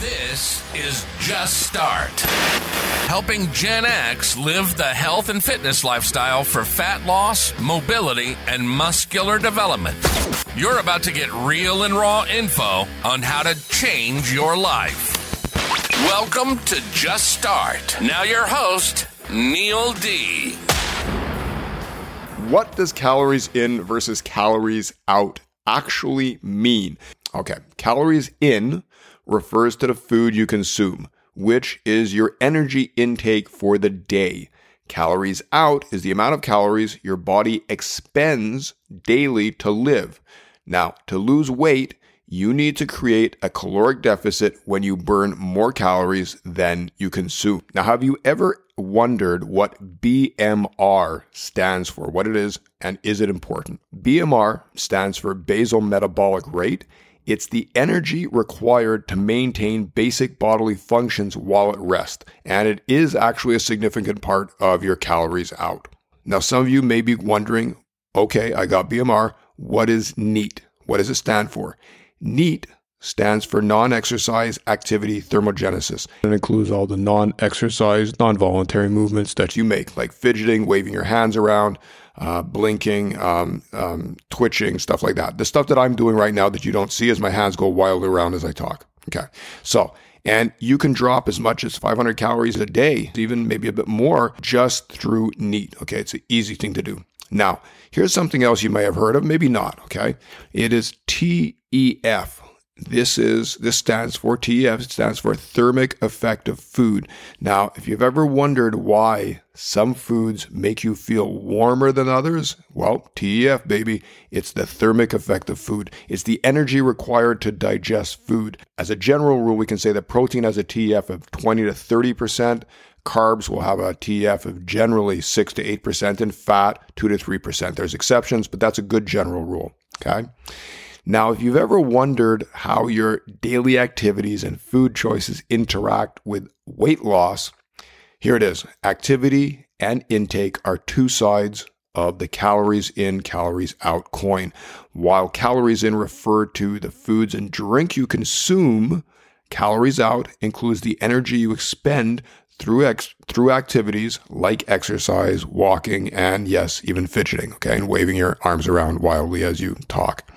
This is Just Start, helping Gen X live the health and fitness lifestyle for fat loss, mobility, and muscular development. You're about to get real and raw info on how to change your life. Welcome to Just Start. Now, your host, Neil D. What does calories in versus calories out actually mean? Okay, calories in refers to the food you consume, which is your energy intake for the day. Calories out is the amount of calories your body expends daily to live. Now, to lose weight, you need to create a caloric deficit when you burn more calories than you consume. Now, have you ever wondered what BMR stands for, what it is, and is it important? BMR stands for basal metabolic rate it's the energy required to maintain basic bodily functions while at rest, and it is actually a significant part of your calories out. Now, some of you may be wondering okay, I got BMR. What is NEAT? What does it stand for? NEAT stands for non exercise activity thermogenesis. It includes all the non exercise, non voluntary movements that you make, like fidgeting, waving your hands around, uh, blinking, um, um, twitching, stuff like that. The stuff that I'm doing right now that you don't see as my hands go wildly around as I talk. Okay. So, and you can drop as much as 500 calories a day, even maybe a bit more, just through NEAT. Okay. It's an easy thing to do. Now, here's something else you may have heard of, maybe not. Okay. It is TEF, this is this stands for TEF. It stands for thermic effect of food. Now, if you've ever wondered why some foods make you feel warmer than others, well, TEF, baby, it's the thermic effect of food. It's the energy required to digest food. As a general rule, we can say that protein has a TEF of 20 to 30 percent. Carbs will have a TEF of generally 6 to 8%, and fat 2 to 3%. There's exceptions, but that's a good general rule. Okay. Now, if you've ever wondered how your daily activities and food choices interact with weight loss, here it is. Activity and intake are two sides of the calories in, calories out coin. While calories in refer to the foods and drink you consume, calories out includes the energy you expend through ex- through activities like exercise, walking, and yes, even fidgeting, okay, and waving your arms around wildly as you talk.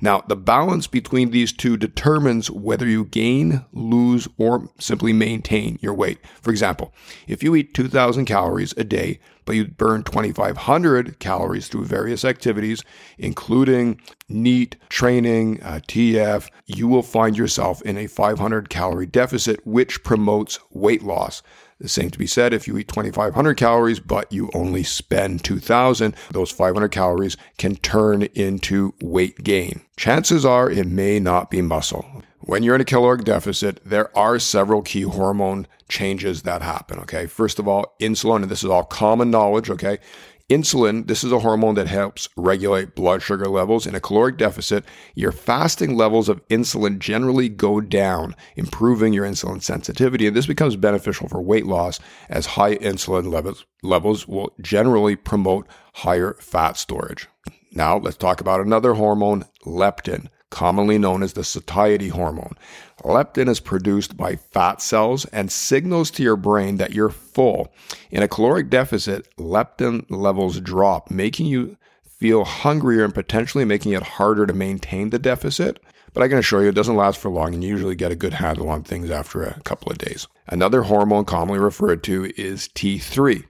Now, the balance between these two determines whether you gain, lose, or simply maintain your weight. For example, if you eat 2,000 calories a day, but you burn 2,500 calories through various activities, including NEAT, training, uh, TF, you will find yourself in a 500 calorie deficit, which promotes weight loss. The same to be said if you eat 2,500 calories, but you only spend 2,000, those 500 calories can turn into weight gain. Chances are it may not be muscle. When you're in a caloric deficit, there are several key hormone changes that happen. Okay. First of all, insulin, and this is all common knowledge. Okay. Insulin, this is a hormone that helps regulate blood sugar levels. In a caloric deficit, your fasting levels of insulin generally go down, improving your insulin sensitivity. And this becomes beneficial for weight loss as high insulin levels, levels will generally promote higher fat storage. Now, let's talk about another hormone, leptin commonly known as the satiety hormone. Leptin is produced by fat cells and signals to your brain that you're full. In a caloric deficit, leptin levels drop, making you feel hungrier and potentially making it harder to maintain the deficit. But I can assure you it doesn't last for long and you usually get a good handle on things after a couple of days. Another hormone commonly referred to is T3.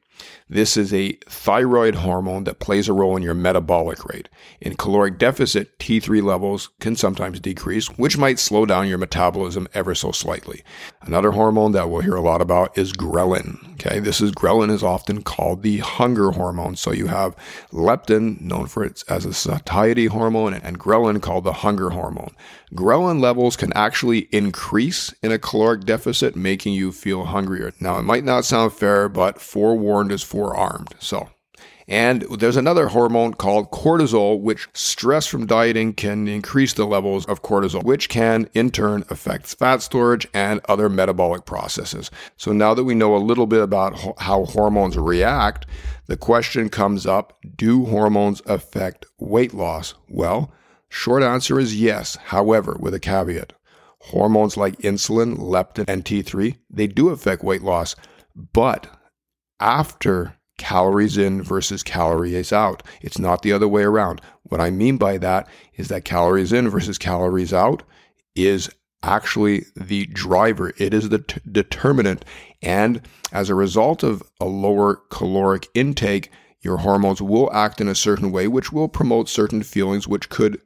This is a thyroid hormone that plays a role in your metabolic rate. In caloric deficit, T3 levels can sometimes decrease, which might slow down your metabolism ever so slightly. Another hormone that we'll hear a lot about is ghrelin. Okay, this is ghrelin is often called the hunger hormone. So you have leptin, known for its as a satiety hormone, and ghrelin called the hunger hormone. Ghrelin levels can actually increase in a caloric deficit, making you feel hungrier. Now, it might not sound fair, but forewarned is forearmed. So, and there's another hormone called cortisol, which stress from dieting can increase the levels of cortisol, which can in turn affect fat storage and other metabolic processes. So now that we know a little bit about how hormones react, the question comes up do hormones affect weight loss? Well, Short answer is yes, however, with a caveat. Hormones like insulin, leptin, and T3, they do affect weight loss, but after calories in versus calories out. It's not the other way around. What I mean by that is that calories in versus calories out is actually the driver. It is the t- determinant. And as a result of a lower caloric intake, your hormones will act in a certain way, which will promote certain feelings, which could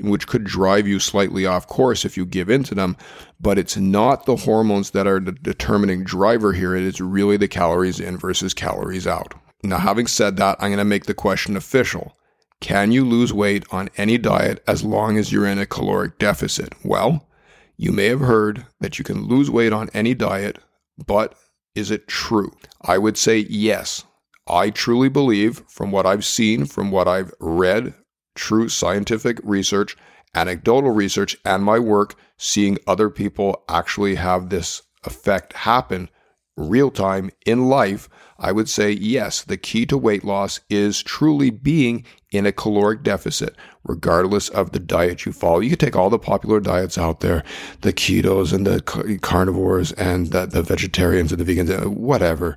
which could drive you slightly off course if you give into them. But it's not the hormones that are the determining driver here. It is really the calories in versus calories out. Now, having said that, I'm going to make the question official. Can you lose weight on any diet as long as you're in a caloric deficit? Well, you may have heard that you can lose weight on any diet, but is it true? I would say yes. I truly believe, from what I've seen, from what I've read, true scientific research, anecdotal research, and my work seeing other people actually have this effect happen real time in life, I would say yes, the key to weight loss is truly being in a caloric deficit, regardless of the diet you follow. You can take all the popular diets out there, the ketos and the carnivores and the, the vegetarians and the vegans, uh, whatever.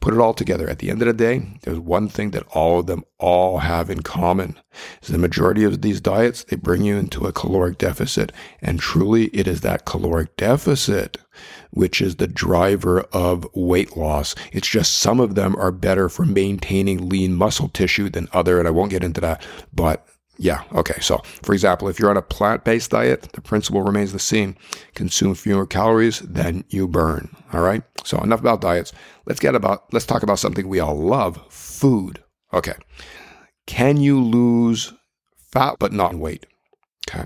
Put it all together. At the end of the day, there's one thing that all of them all have in common. Is the majority of these diets, they bring you into a caloric deficit. And truly, it is that caloric deficit which is the driver of weight loss. It's just some of them are better for maintaining lean muscle tissue than other, and I won't get into that, but yeah. Okay. So, for example, if you're on a plant based diet, the principle remains the same consume fewer calories than you burn. All right. So, enough about diets. Let's get about, let's talk about something we all love food. Okay. Can you lose fat but not weight? Okay.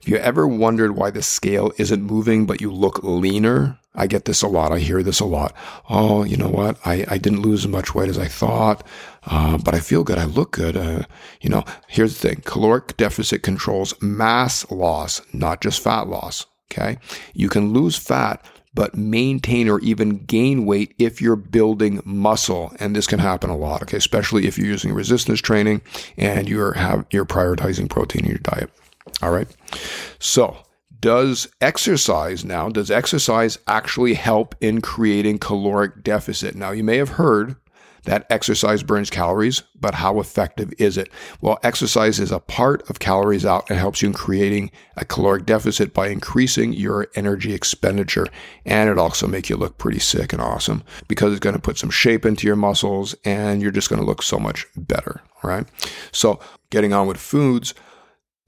If you ever wondered why the scale isn't moving but you look leaner, I get this a lot. I hear this a lot. Oh, you know what? I, I didn't lose as much weight as I thought, uh, but I feel good. I look good. Uh, you know, here's the thing caloric deficit controls mass loss, not just fat loss. Okay. You can lose fat, but maintain or even gain weight if you're building muscle. And this can happen a lot. Okay. Especially if you're using resistance training and you're have, you're prioritizing protein in your diet. All right. So does exercise now, does exercise actually help in creating caloric deficit? Now, you may have heard that exercise burns calories, but how effective is it? Well, exercise is a part of calories out and helps you in creating a caloric deficit by increasing your energy expenditure. And it also make you look pretty sick and awesome because it's going to put some shape into your muscles and you're just going to look so much better. All right. So getting on with foods,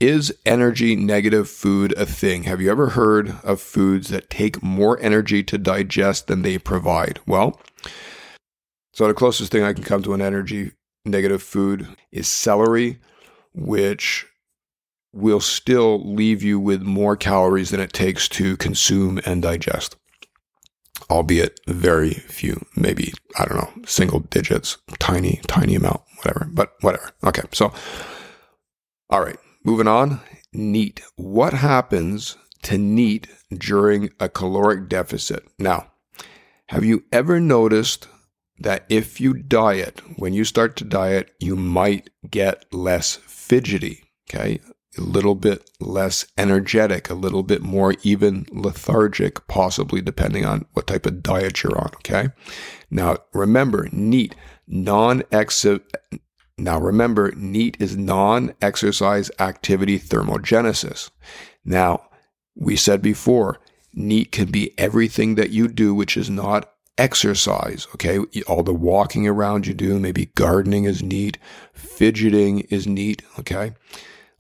is energy negative food a thing? Have you ever heard of foods that take more energy to digest than they provide? Well, so the closest thing I can come to an energy negative food is celery, which will still leave you with more calories than it takes to consume and digest. Albeit very few, maybe, I don't know, single digits, tiny, tiny amount, whatever, but whatever. Okay, so, all right. Moving on, NEAT. What happens to NEAT during a caloric deficit? Now, have you ever noticed that if you diet, when you start to diet, you might get less fidgety, okay? A little bit less energetic, a little bit more even lethargic, possibly depending on what type of diet you're on, okay? Now, remember, NEAT, non now remember, NEAT is non exercise activity thermogenesis. Now, we said before, NEAT can be everything that you do, which is not exercise. Okay. All the walking around you do, maybe gardening is NEAT, fidgeting is NEAT. Okay.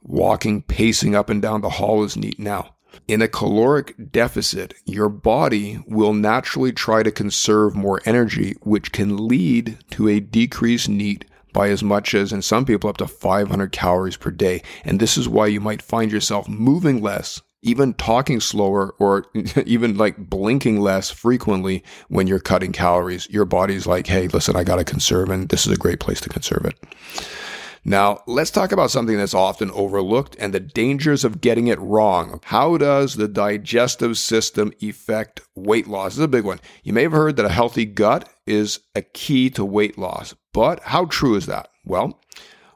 Walking, pacing up and down the hall is NEAT. Now, in a caloric deficit, your body will naturally try to conserve more energy, which can lead to a decreased NEAT by as much as, in some people, up to 500 calories per day. And this is why you might find yourself moving less, even talking slower, or even like blinking less frequently when you're cutting calories. Your body's like, hey, listen, I got to conserve, and this is a great place to conserve it. Now, let's talk about something that's often overlooked and the dangers of getting it wrong. How does the digestive system affect weight loss? This is a big one. You may have heard that a healthy gut is a key to weight loss, but how true is that? Well,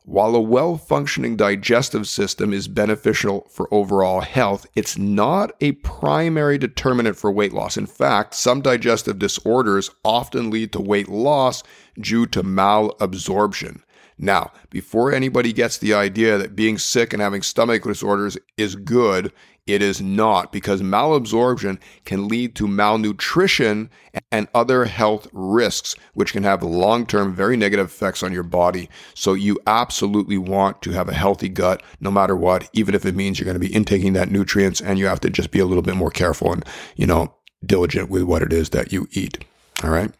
While a well functioning digestive system is beneficial for overall health, it's not a primary determinant for weight loss. In fact, some digestive disorders often lead to weight loss due to malabsorption. Now, before anybody gets the idea that being sick and having stomach disorders is good, it is not because malabsorption can lead to malnutrition and other health risks, which can have long term, very negative effects on your body. So, you absolutely want to have a healthy gut no matter what, even if it means you're going to be intaking that nutrients and you have to just be a little bit more careful and, you know, diligent with what it is that you eat. All right.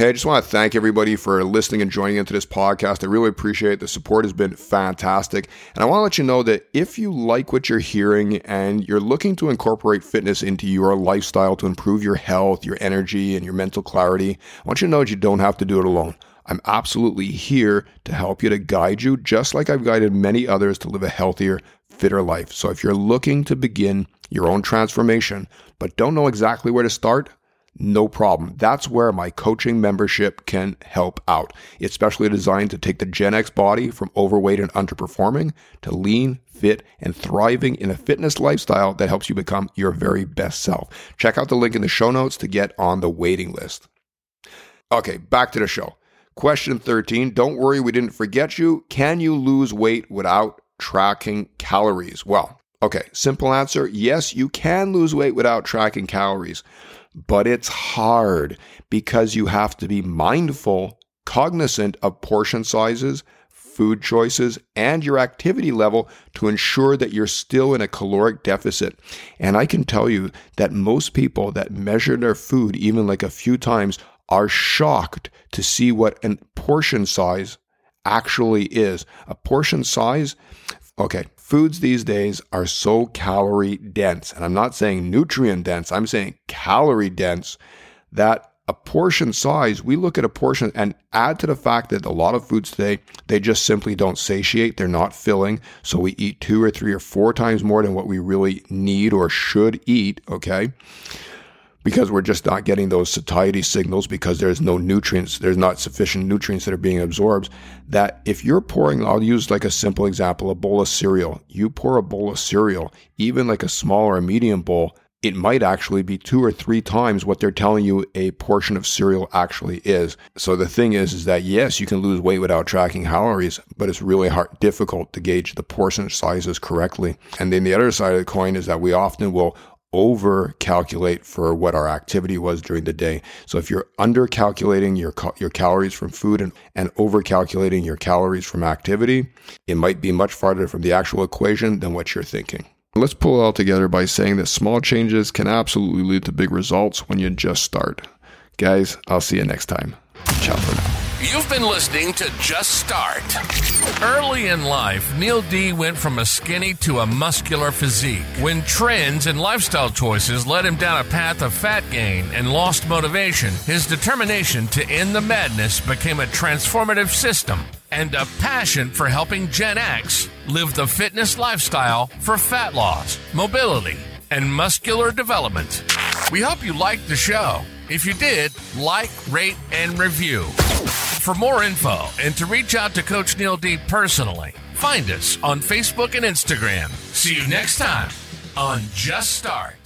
Hey, I just want to thank everybody for listening and joining into this podcast. I really appreciate it. The support has been fantastic. And I want to let you know that if you like what you're hearing and you're looking to incorporate fitness into your lifestyle to improve your health, your energy, and your mental clarity, I want you to know that you don't have to do it alone. I'm absolutely here to help you, to guide you, just like I've guided many others to live a healthier, fitter life. So if you're looking to begin your own transformation, but don't know exactly where to start, no problem. That's where my coaching membership can help out. It's specially designed to take the Gen X body from overweight and underperforming to lean, fit, and thriving in a fitness lifestyle that helps you become your very best self. Check out the link in the show notes to get on the waiting list. Okay, back to the show. Question 13. Don't worry, we didn't forget you. Can you lose weight without tracking calories? Well, okay, simple answer yes, you can lose weight without tracking calories but it's hard because you have to be mindful, cognizant of portion sizes, food choices, and your activity level to ensure that you're still in a caloric deficit. And I can tell you that most people that measure their food, even like a few times, are shocked to see what a portion size actually is. A portion size, okay, foods these days are so calorie dense, and I'm not saying nutrient dense, I'm saying calorie dense, that a portion size, we look at a portion and add to the fact that a lot of foods today, they just simply don't satiate. They're not filling. So we eat two or three or four times more than what we really need or should eat. Okay because we're just not getting those satiety signals because there's no nutrients, there's not sufficient nutrients that are being absorbed. That if you're pouring, I'll use like a simple example, a bowl of cereal. You pour a bowl of cereal, even like a small or a medium bowl, it might actually be two or three times what they're telling you a portion of cereal actually is. So the thing is, is that yes, you can lose weight without tracking calories, but it's really hard, difficult to gauge the portion sizes correctly. And then the other side of the coin is that we often will over calculate for what our activity was during the day. So if you're under calculating your your calories from food and, and over calculating your calories from activity, it might be much farther from the actual equation than what you're thinking. Let's pull it all together by saying that small changes can absolutely lead to big results when you just start. Guys, I'll see you next time. Ciao for now. You've been listening to Just Start. Early in life, Neil D went from a skinny to a muscular physique. When trends and lifestyle choices led him down a path of fat gain and lost motivation, his determination to end the madness became a transformative system and a passion for helping Gen X live the fitness lifestyle for fat loss, mobility, and muscular development. We hope you liked the show. If you did, like, rate, and review. For more info and to reach out to Coach Neil D personally, find us on Facebook and Instagram. See you next time on Just Start.